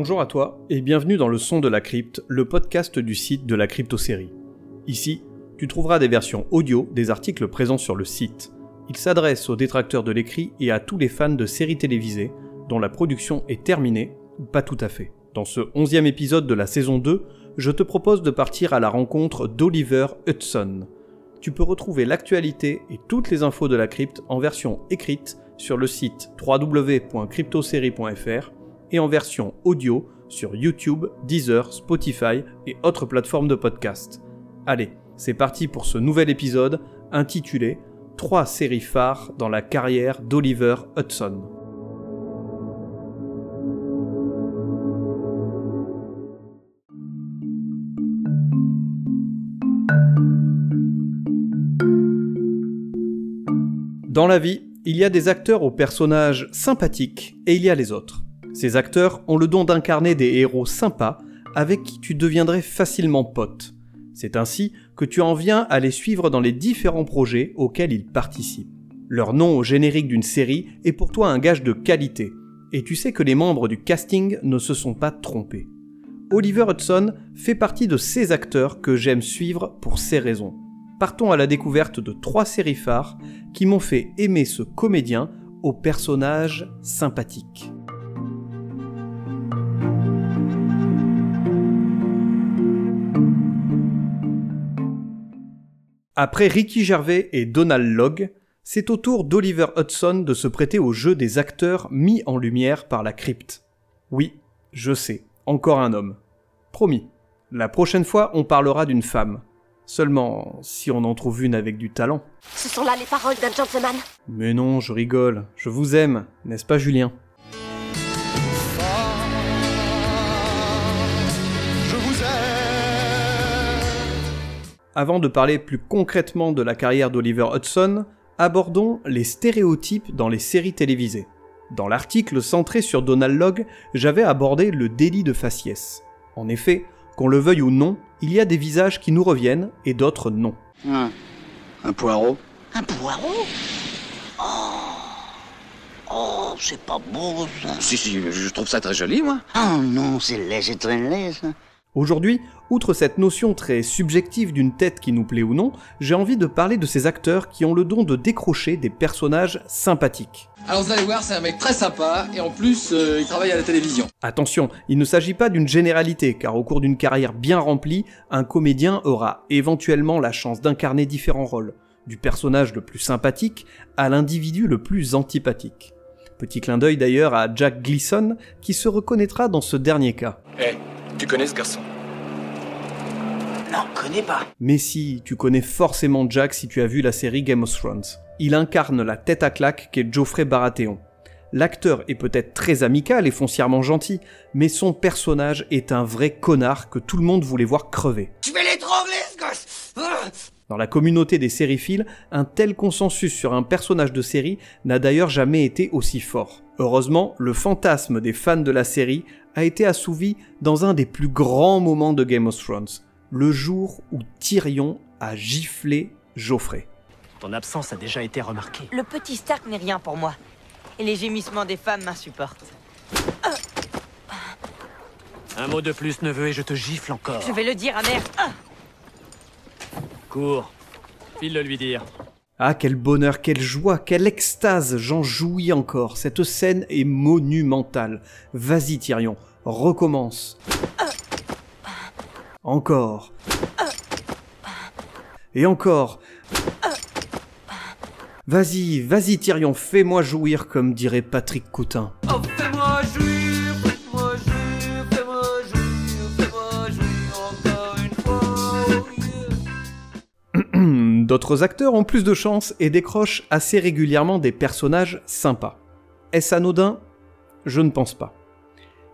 Bonjour à toi et bienvenue dans le son de la crypte, le podcast du site de la crypto-série. Ici, tu trouveras des versions audio des articles présents sur le site. Il s'adresse aux détracteurs de l'écrit et à tous les fans de séries télévisées dont la production est terminée ou pas tout à fait. Dans ce onzième épisode de la saison 2, je te propose de partir à la rencontre d'Oliver Hudson. Tu peux retrouver l'actualité et toutes les infos de la crypte en version écrite sur le site www.cryptosérie.fr et en version audio sur YouTube, Deezer, Spotify et autres plateformes de podcast. Allez, c'est parti pour ce nouvel épisode intitulé Trois séries phares dans la carrière d'Oliver Hudson. Dans la vie, il y a des acteurs aux personnages sympathiques et il y a les autres. Ces acteurs ont le don d'incarner des héros sympas avec qui tu deviendrais facilement pote. C'est ainsi que tu en viens à les suivre dans les différents projets auxquels ils participent. Leur nom au générique d'une série est pour toi un gage de qualité, et tu sais que les membres du casting ne se sont pas trompés. Oliver Hudson fait partie de ces acteurs que j'aime suivre pour ces raisons. Partons à la découverte de trois séries phares qui m'ont fait aimer ce comédien au personnage sympathique. Après Ricky Gervais et Donald Logg, c'est au tour d'Oliver Hudson de se prêter au jeu des acteurs mis en lumière par la crypte. Oui, je sais, encore un homme. Promis, la prochaine fois on parlera d'une femme. Seulement, si on en trouve une avec du talent. Ce sont là les paroles d'un gentleman. Mais non, je rigole, je vous aime, n'est-ce pas Julien? Avant de parler plus concrètement de la carrière d'Oliver Hudson, abordons les stéréotypes dans les séries télévisées. Dans l'article centré sur Donald Logg, j'avais abordé le délit de faciès. En effet, qu'on le veuille ou non, il y a des visages qui nous reviennent et d'autres non. Ah, un poireau Un poireau? Oh Oh, c'est pas beau ça. Si, si, je trouve ça très joli, moi. Oh non, c'est laid, c'est très laid ça. Aujourd'hui, outre cette notion très subjective d'une tête qui nous plaît ou non, j'ai envie de parler de ces acteurs qui ont le don de décrocher des personnages sympathiques. Alors vous allez voir, c'est un mec très sympa et en plus, euh, il travaille à la télévision. Attention, il ne s'agit pas d'une généralité, car au cours d'une carrière bien remplie, un comédien aura éventuellement la chance d'incarner différents rôles, du personnage le plus sympathique à l'individu le plus antipathique. Petit clin d'œil d'ailleurs à Jack Gleason, qui se reconnaîtra dans ce dernier cas. Eh, tu connais ce garçon? Connais pas. Mais si, tu connais forcément Jack si tu as vu la série Game of Thrones. Il incarne la tête à claque qu'est Geoffrey Baratheon. L'acteur est peut-être très amical et foncièrement gentil, mais son personnage est un vrai connard que tout le monde voulait voir crever. Tu vais l'étrangler ce gosse Ah Dans la communauté des sériphiles, un tel consensus sur un personnage de série n'a d'ailleurs jamais été aussi fort. Heureusement, le fantasme des fans de la série a été assouvi dans un des plus grands moments de Game of Thrones, le jour où Tyrion a giflé Geoffrey. Ton absence a déjà été remarquée. Le petit Stark n'est rien pour moi. Et les gémissements des femmes m'insupportent. Un mot de plus, neveu, et je te gifle encore. Je vais le dire à mère. Ah Cours. File le lui dire. Ah, quel bonheur, quelle joie, quelle extase, j'en jouis encore. Cette scène est monumentale. Vas-y, Tyrion, recommence. Encore. Et encore. Vas-y, vas-y, Tyrion, fais-moi jouir, comme dirait Patrick Coutin. Oh, fais-moi jouir, fais-moi jouir, fais-moi jouir, fais-moi jouir encore une fois. yeah. D'autres acteurs ont plus de chance et décrochent assez régulièrement des personnages sympas. Est-ce anodin? Je ne pense pas.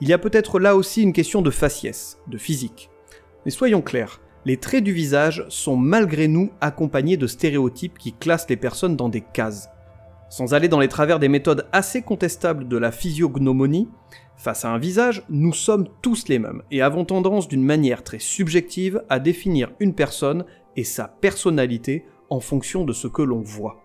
Il y a peut-être là aussi une question de faciès, de physique. Mais soyons clairs, les traits du visage sont malgré nous accompagnés de stéréotypes qui classent les personnes dans des cases. Sans aller dans les travers des méthodes assez contestables de la physiognomonie, face à un visage, nous sommes tous les mêmes et avons tendance d'une manière très subjective à définir une personne et sa personnalité en fonction de ce que l'on voit.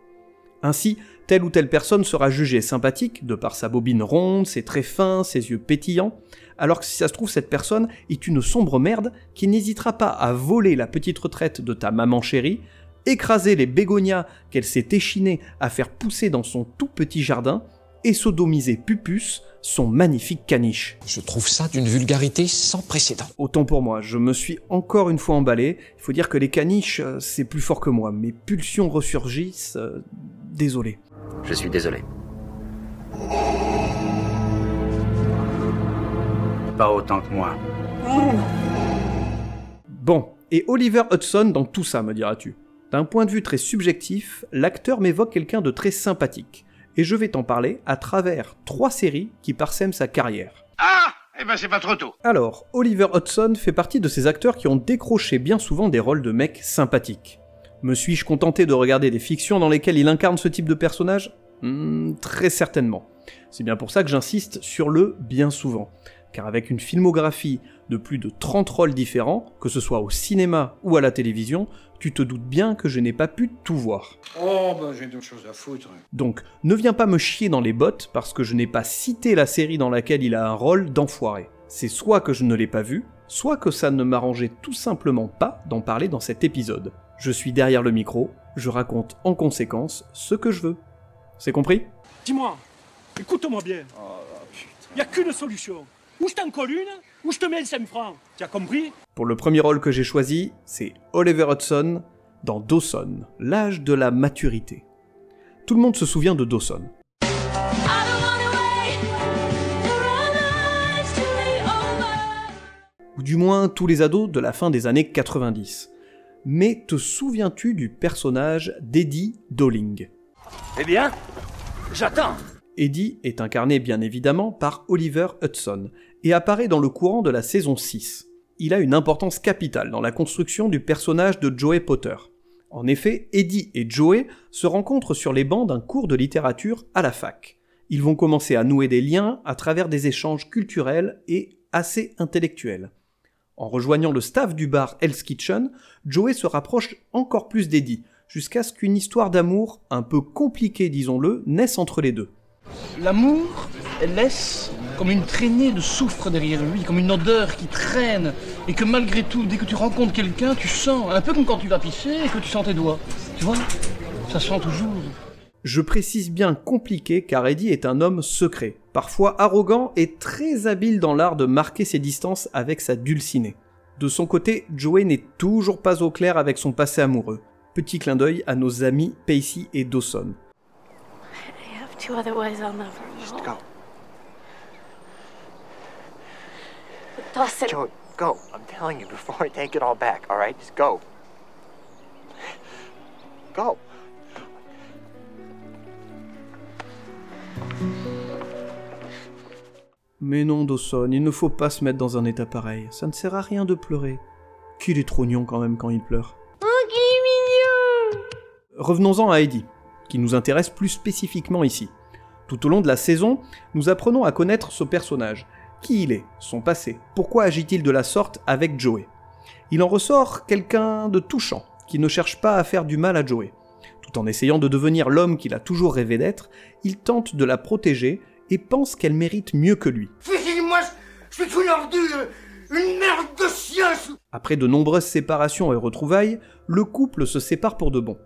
Ainsi, Telle ou telle personne sera jugée sympathique de par sa bobine ronde, ses traits fins, ses yeux pétillants, alors que si ça se trouve cette personne est une sombre merde qui n'hésitera pas à voler la petite retraite de ta maman chérie, écraser les bégonias qu'elle s'est échinée à faire pousser dans son tout petit jardin, et sodomiser Pupus, son magnifique caniche. Je trouve ça d'une vulgarité sans précédent. Autant pour moi, je me suis encore une fois emballé. Il faut dire que les caniches, euh, c'est plus fort que moi. Mes pulsions ressurgissent. euh, désolé. Je suis désolé. Pas autant que moi. Bon, et Oliver Hudson dans tout ça, me diras-tu? D'un point de vue très subjectif, l'acteur m'évoque quelqu'un de très sympathique. Et je vais t'en parler à travers trois séries qui parsèment sa carrière. Ah Eh ben c'est pas trop tôt. Alors, Oliver Hudson fait partie de ces acteurs qui ont décroché bien souvent des rôles de mecs sympathiques. Me suis-je contenté de regarder des fictions dans lesquelles il incarne ce type de personnage Hmm, Très certainement. C'est bien pour ça que j'insiste sur le bien souvent. Car avec une filmographie de plus de 30 rôles différents, que ce soit au cinéma ou à la télévision, tu te doutes bien que je n'ai pas pu tout voir. Oh, bah j'ai d'autres choses à foutre. Donc, ne viens pas me chier dans les bottes parce que je n'ai pas cité la série dans laquelle il a un rôle d'enfoiré. C'est soit que je ne l'ai pas vu, soit que ça ne m'arrangeait tout simplement pas d'en parler dans cet épisode. Je suis derrière le micro, je raconte en conséquence ce que je veux. C'est compris? Dis-moi, écoute-moi bien. Il n'y a qu'une solution. Ou je t'en colle une, ou je te mets le 5 francs. Tu as compris? Pour le premier rôle que j'ai choisi, c'est Oliver Hudson dans Dawson, l'âge de la maturité. Tout le monde se souvient de Dawson. Ou du moins tous les ados de la fin des années 90. Mais te souviens-tu du personnage d'Eddie Dowling? Eh bien, j'attends. Eddie est incarné bien évidemment par Oliver Hudson et apparaît dans le courant de la saison 6. Il a une importance capitale dans la construction du personnage de Joey Potter. En effet, Eddie et Joey se rencontrent sur les bancs d'un cours de littérature à la fac. Ils vont commencer à nouer des liens à travers des échanges culturels et assez intellectuels. En rejoignant le staff du bar Hell's Kitchen, Joey se rapproche encore plus d'Eddie, jusqu'à ce qu'une histoire d'amour un peu compliquée, disons-le, naisse entre les deux. L'amour, laisse comme une traînée de soufre derrière lui, comme une odeur qui traîne, et que malgré tout, dès que tu rencontres quelqu'un, tu sens, un peu comme quand tu vas pisser et que tu sens tes doigts. Tu vois? Ça sent toujours. Je précise bien compliqué car Eddie est un homme secret, parfois arrogant et très habile dans l'art de marquer ses distances avec sa dulcinée. De son côté, Joey n'est toujours pas au clair avec son passé amoureux. Petit clin d'œil à nos amis Pacey et Dawson. I have two other ways I'll never know. Go. Dawson, Joey, go. I'm telling you before I take it all back, all right? Just go. Go. Mais non, Dawson, il ne faut pas se mettre dans un état pareil. Ça ne sert à rien de pleurer. Qu'il est trognon quand même quand il pleure. Oh, qu'il est mignon Revenons-en à Eddie, qui nous intéresse plus spécifiquement ici. Tout au long de la saison, nous apprenons à connaître ce personnage. Qui il est, son passé, pourquoi agit-il de la sorte avec Joey? Il en ressort quelqu'un de touchant, qui ne cherche pas à faire du mal à Joey. Tout en essayant de devenir l'homme qu'il a toujours rêvé d'être, il tente de la protéger et pense qu'elle mérite mieux que lui. Fusille-moi, je suis une ordure, une merde de chien. Après de nombreuses séparations et retrouvailles, le couple se sépare pour de bon.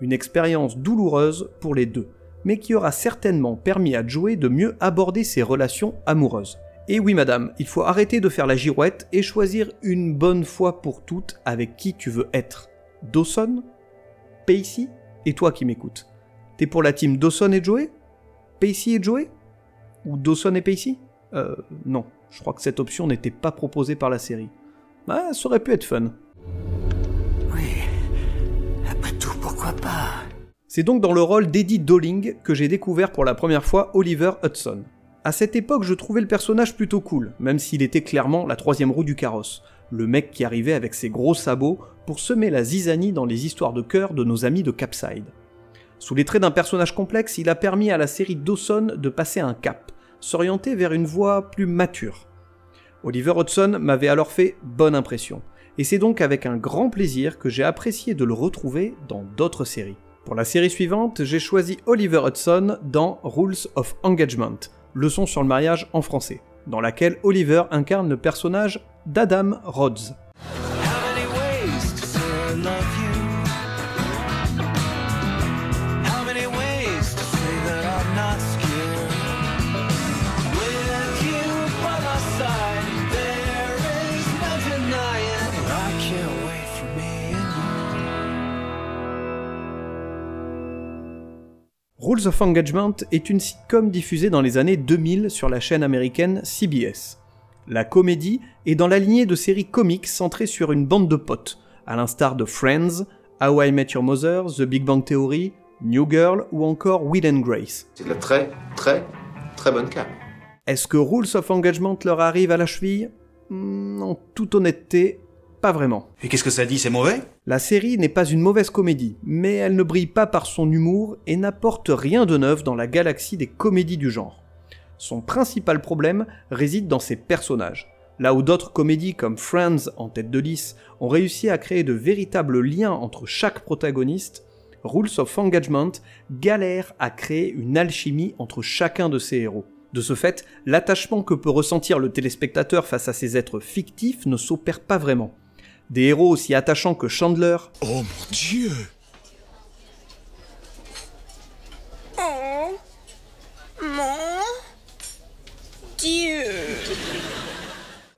Une expérience douloureuse pour les deux, mais qui aura certainement permis à Joey de mieux aborder ses relations amoureuses. Et oui madame, il faut arrêter de faire la girouette et choisir une bonne fois pour toutes avec qui tu veux être. Dawson Pacey Et toi qui m'écoutes T'es pour la team Dawson et Joey? Pacey et Joey? Ou Dawson et Pacey? Euh, non, je crois que cette option n'était pas proposée par la série. Ah, ça aurait pu être fun. Après tout, pourquoi pas? C'est donc dans le rôle d'Eddie Dowling que j'ai découvert pour la première fois Oliver Hudson. À cette époque, je trouvais le personnage plutôt cool, même s'il était clairement la troisième roue du carrosse. Le mec qui arrivait avec ses gros sabots pour semer la zizanie dans les histoires de cœur de nos amis de Capside. Sous les traits d'un personnage complexe, il a permis à la série Dawson de passer un cap, s'orienter vers une voie plus mature. Oliver Hudson m'avait alors fait bonne impression, et c'est donc avec un grand plaisir que j'ai apprécié de le retrouver dans d'autres séries. Pour la série suivante, j'ai choisi Oliver Hudson dans Rules of Engagement, leçon sur le mariage en français, dans laquelle Oliver incarne le personnage d'Adam Rhodes. Rules of Engagement est une sitcom diffusée dans les années 2000 sur la chaîne américaine CBS. La comédie est dans la lignée de séries comiques centrées sur une bande de potes, à l'instar de Friends, How I Met Your Mother, The Big Bang Theory, New Girl ou encore Will and Grace. C'est de la très, très, très bonne cam. Est-ce que Rules of Engagement leur arrive à la cheville? Hmm, En toute honnêteté, pas vraiment. Et qu'est-ce que ça dit, c'est mauvais? La série n'est pas une mauvaise comédie, mais elle ne brille pas par son humour et n'apporte rien de neuf dans la galaxie des comédies du genre. Son principal problème réside dans ses personnages. Là où d'autres comédies comme Friends en tête de liste ont réussi à créer de véritables liens entre chaque protagoniste, Rules of Engagement galère à créer une alchimie entre chacun de ses héros. De ce fait, l'attachement que peut ressentir le téléspectateur face à ces êtres fictifs ne s'opère pas vraiment. Des héros aussi attachants que Chandler, Oh mon dieu Oh, mon Dieu.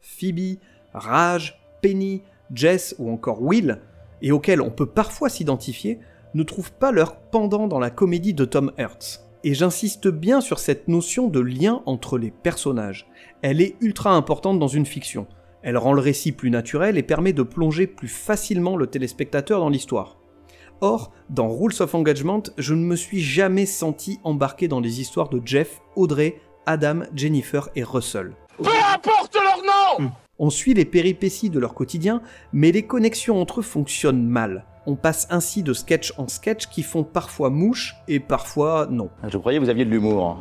Phoebe, Raj, Penny, Jess ou encore Will, et auxquels on peut parfois s'identifier, ne trouvent pas leur pendant dans la comédie de Tom Hertz. Et j'insiste bien sur cette notion de lien entre les personnages. Elle est ultra importante dans une fiction. Elle rend le récit plus naturel et permet de plonger plus facilement le téléspectateur dans l'histoire. Or, dans Rules of Engagement, je ne me suis jamais senti embarqué dans les histoires de Jeff, Audrey, Adam, Jennifer et Russell. Peu importe leur nom On suit les péripéties de leur quotidien, mais les connexions entre eux fonctionnent mal. On passe ainsi de sketch en sketch qui font parfois mouche et parfois non. Je croyais que vous aviez de l'humour.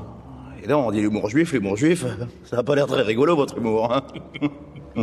Et non, on dit l'humour juif, l'humour juif. Ça n'a pas l'air très rigolo, votre humour. Hein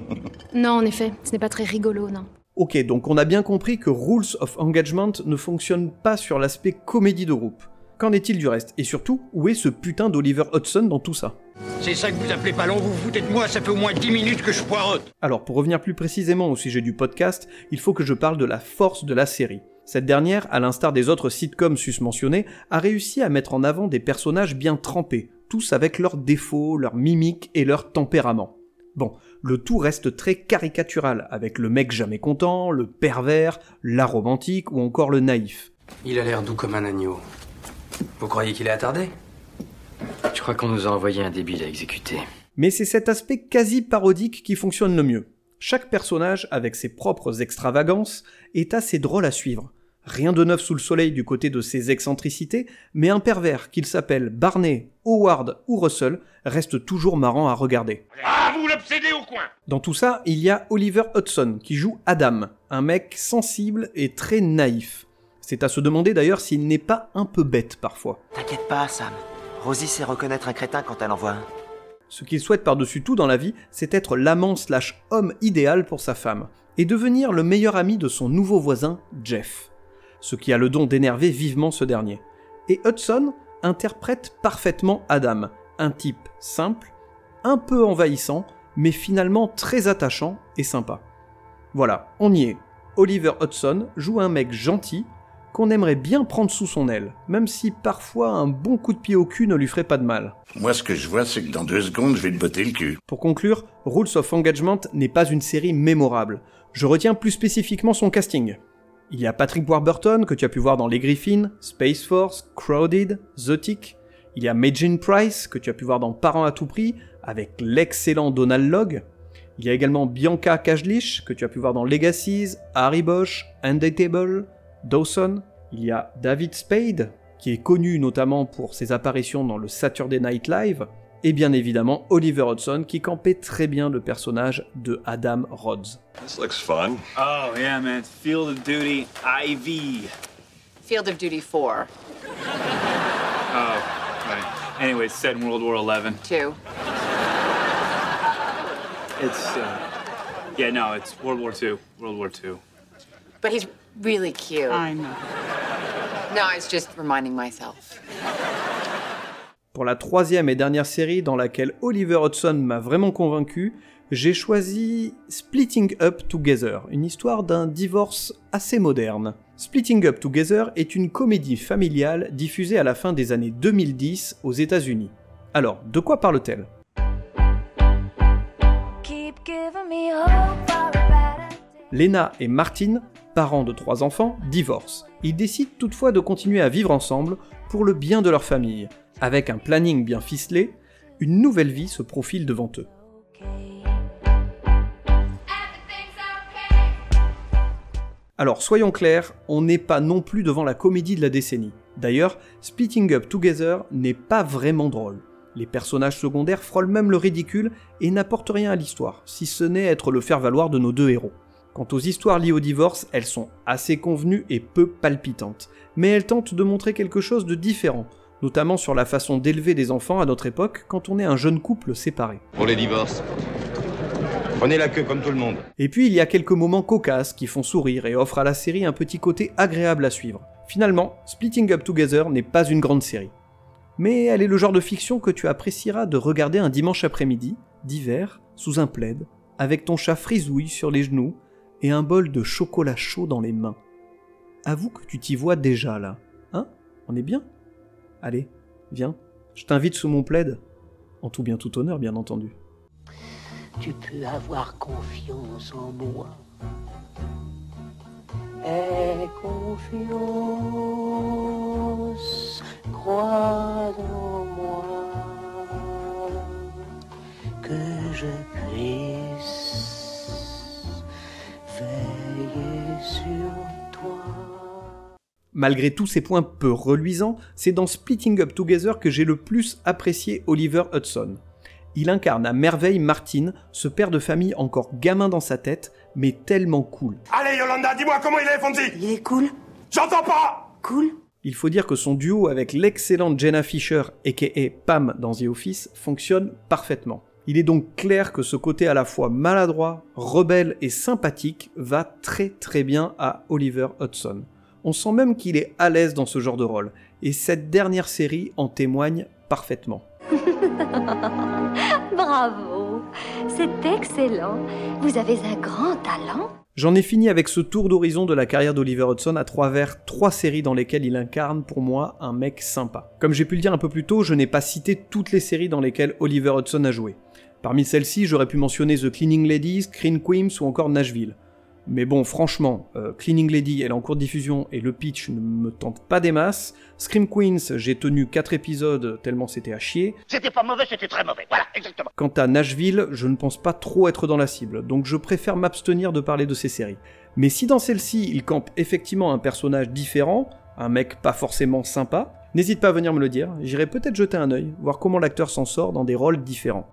Non, en effet, ce n'est pas très rigolo, non. Ok, donc on a bien compris que Rules of Engagement ne fonctionne pas sur l'aspect comédie de groupe. Qu'en est-il du reste? Et surtout, où est ce putain d'Oliver Hudson dans tout ça? C'est ça que vous appelez pas long, vous vous foutez de moi, ça fait au moins 10 minutes que je poireaute. Alors pour revenir plus précisément au sujet du podcast, il faut que je parle de la force de la série. Cette dernière, à l'instar des autres sitcoms susmentionnés, a réussi à mettre en avant des personnages bien trempés, tous avec leurs défauts, leurs mimiques et leur tempérament. Bon, le tout reste très caricatural, avec le mec jamais content, le pervers, la romantique ou encore le naïf. Il a l'air doux comme un agneau. Vous croyez qu'il est attardé? Je crois qu'on nous a envoyé un débile à exécuter. Mais c'est cet aspect quasi parodique qui fonctionne le mieux. Chaque personnage, avec ses propres extravagances, est assez drôle à suivre. Rien de neuf sous le soleil du côté de ses excentricités, mais un pervers, qu'il s'appelle Barney, Howard ou Russell, reste toujours marrant à regarder. Ah, vous l'obsédez au coin Dans tout ça, il y a Oliver Hudson, qui joue Adam, un mec sensible et très naïf. C'est à se demander d'ailleurs s'il n'est pas un peu bête parfois. T'inquiète pas, Sam. Rosie sait reconnaître un crétin quand elle en voit un. Ce qu'il souhaite par-dessus tout dans la vie, c'est être l'amant slash homme idéal pour sa femme, et devenir le meilleur ami de son nouveau voisin, Jeff. Ce qui a le don d'énerver vivement ce dernier. Et Hudson interprète parfaitement Adam, un type simple, un peu envahissant, mais finalement très attachant et sympa. Voilà, on y est. Oliver Hudson joue un mec gentil qu'on aimerait bien prendre sous son aile, même si parfois un bon coup de pied au cul ne lui ferait pas de mal. Moi, ce que je vois, c'est que dans deux secondes, je vais te botter le cul. Pour conclure, Rules of Engagement n'est pas une série mémorable. Je retiens plus spécifiquement son casting. Il y a Patrick Warburton, que tu as pu voir dans Les Griffins, Space Force, Crowded, The Tick. Il y a Majin Price, que tu as pu voir dans Parents à tout prix, avec l'excellent Donald Logg. Il y a également Bianca Kajlich, que tu as pu voir dans Legacies, Harry Bosch, Undateable, Dawson. Il y a David Spade, qui est connu notamment pour ses apparitions dans le Saturday Night Live. Et bien évidemment Oliver Hudson, qui campait très bien le personnage de Adam Rhodes. This looks fun. Oh, yeah, man. Field of Duty IV. Field of Duty 4. Oh, right. Anyway, it's set in World War XI. Two. It's, uh, yeah, no, it's World War II. World War II. But he's really cute. I know. No, I was just reminding myself. Pour la troisième et dernière série dans laquelle Oliver Hudson m'a vraiment convaincu, j'ai choisi Splitting Up Together, une histoire d'un divorce assez moderne. Splitting Up Together est une comédie familiale diffusée à la fin des années 2010 aux États-Unis. Alors, de quoi parle-t-elle? Lena et Martin, parents de trois enfants, divorcent. Ils décident toutefois de continuer à vivre ensemble pour le bien de leur famille. Avec un planning bien ficelé, une nouvelle vie se profile devant eux. Alors soyons clairs, on n'est pas non plus devant la comédie de la décennie. D'ailleurs, Splitting Up Together n'est pas vraiment drôle. Les personnages secondaires frôlent même le ridicule et n'apportent rien à l'histoire, si ce n'est être le faire-valoir de nos deux héros. Quant aux histoires liées au divorce, elles sont assez convenues et peu palpitantes, mais elles tentent de montrer quelque chose de différent, notamment sur la façon d'élever des enfants à notre époque quand on est un jeune couple séparé. Pour les divorces, prenez la queue comme tout le monde. Et puis il y a quelques moments cocasses qui font sourire et offrent à la série un petit côté agréable à suivre. Finalement, Splitting Up Together n'est pas une grande série. Mais elle est le genre de fiction que tu apprécieras de regarder un dimanche après-midi, d'hiver, sous un plaid, avec ton chat frisouille sur les genoux et un bol de chocolat chaud dans les mains. Avoue que tu t'y vois déjà là. Hein? On est bien? Allez, viens, je t'invite sous mon plaid. En tout bien tout honneur, bien entendu. Tu peux avoir confiance en moi. Aie confiance, crois en moi, que je puisse veiller sur toi. Malgré tous ces points peu reluisants, c'est dans Splitting Up Together que j'ai le plus apprécié Oliver Hudson. Il incarne à merveille Martin, ce père de famille encore gamin dans sa tête, mais tellement cool. Allez, Yolanda, dis-moi comment il est, Fonzie Il est cool J'entends pas Cool Il faut dire que son duo avec l'excellente Jenna Fisher, aka Pam dans The Office, fonctionne parfaitement. Il est donc clair que ce côté à la fois maladroit, rebelle et sympathique va très très bien à Oliver Hudson. On sent même qu'il est à l'aise dans ce genre de rôle, et cette dernière série en témoigne parfaitement. Bravo, c'est excellent. Vous avez un grand talent. J'en ai fini avec ce tour d'horizon de la carrière d'Oliver Hudson à travers trois séries dans lesquelles il incarne pour moi un mec sympa. Comme j'ai pu le dire un peu plus tôt, je n'ai pas cité toutes les séries dans lesquelles Oliver Hudson a joué. Parmi celles-ci, j'aurais pu mentionner The Cleaning Ladies, Green Queens ou encore Nashville. Mais bon, franchement, euh, Cleaning Lady, elle est en cours de diffusion et le pitch ne me tente pas des masses. Scream Queens, j'ai tenu 4 épisodes tellement c'était à chier. C'était pas mauvais, c'était très mauvais. Voilà, exactement. Quant à Nashville, je ne pense pas trop être dans la cible, donc je préfère m'abstenir de parler de ces séries. Mais si dans celle-ci, il campe effectivement un personnage différent, un mec pas forcément sympa, n'hésite pas à venir me le dire, j'irai peut-être jeter un œil, voir comment l'acteur s'en sort dans des rôles différents.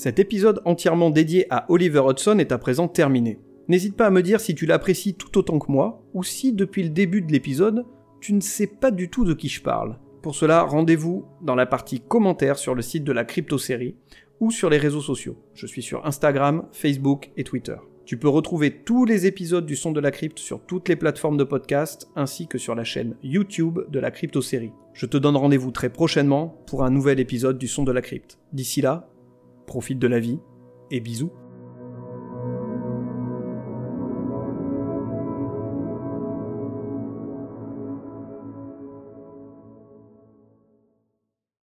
Cet épisode entièrement dédié à Oliver Hudson est à présent terminé. N'hésite pas à me dire si tu l'apprécies tout autant que moi, ou si depuis le début de l'épisode, tu ne sais pas du tout de qui je parle. Pour cela, rendez-vous dans la partie commentaires sur le site de la crypto-série, ou sur les réseaux sociaux. Je suis sur Instagram, Facebook et Twitter. Tu peux retrouver tous les épisodes du Son de la Crypte sur toutes les plateformes de podcast, ainsi que sur la chaîne YouTube de la crypto-série. Je te donne rendez-vous très prochainement pour un nouvel épisode du Son de la Crypte. D'ici là, profite de la vie et bisous.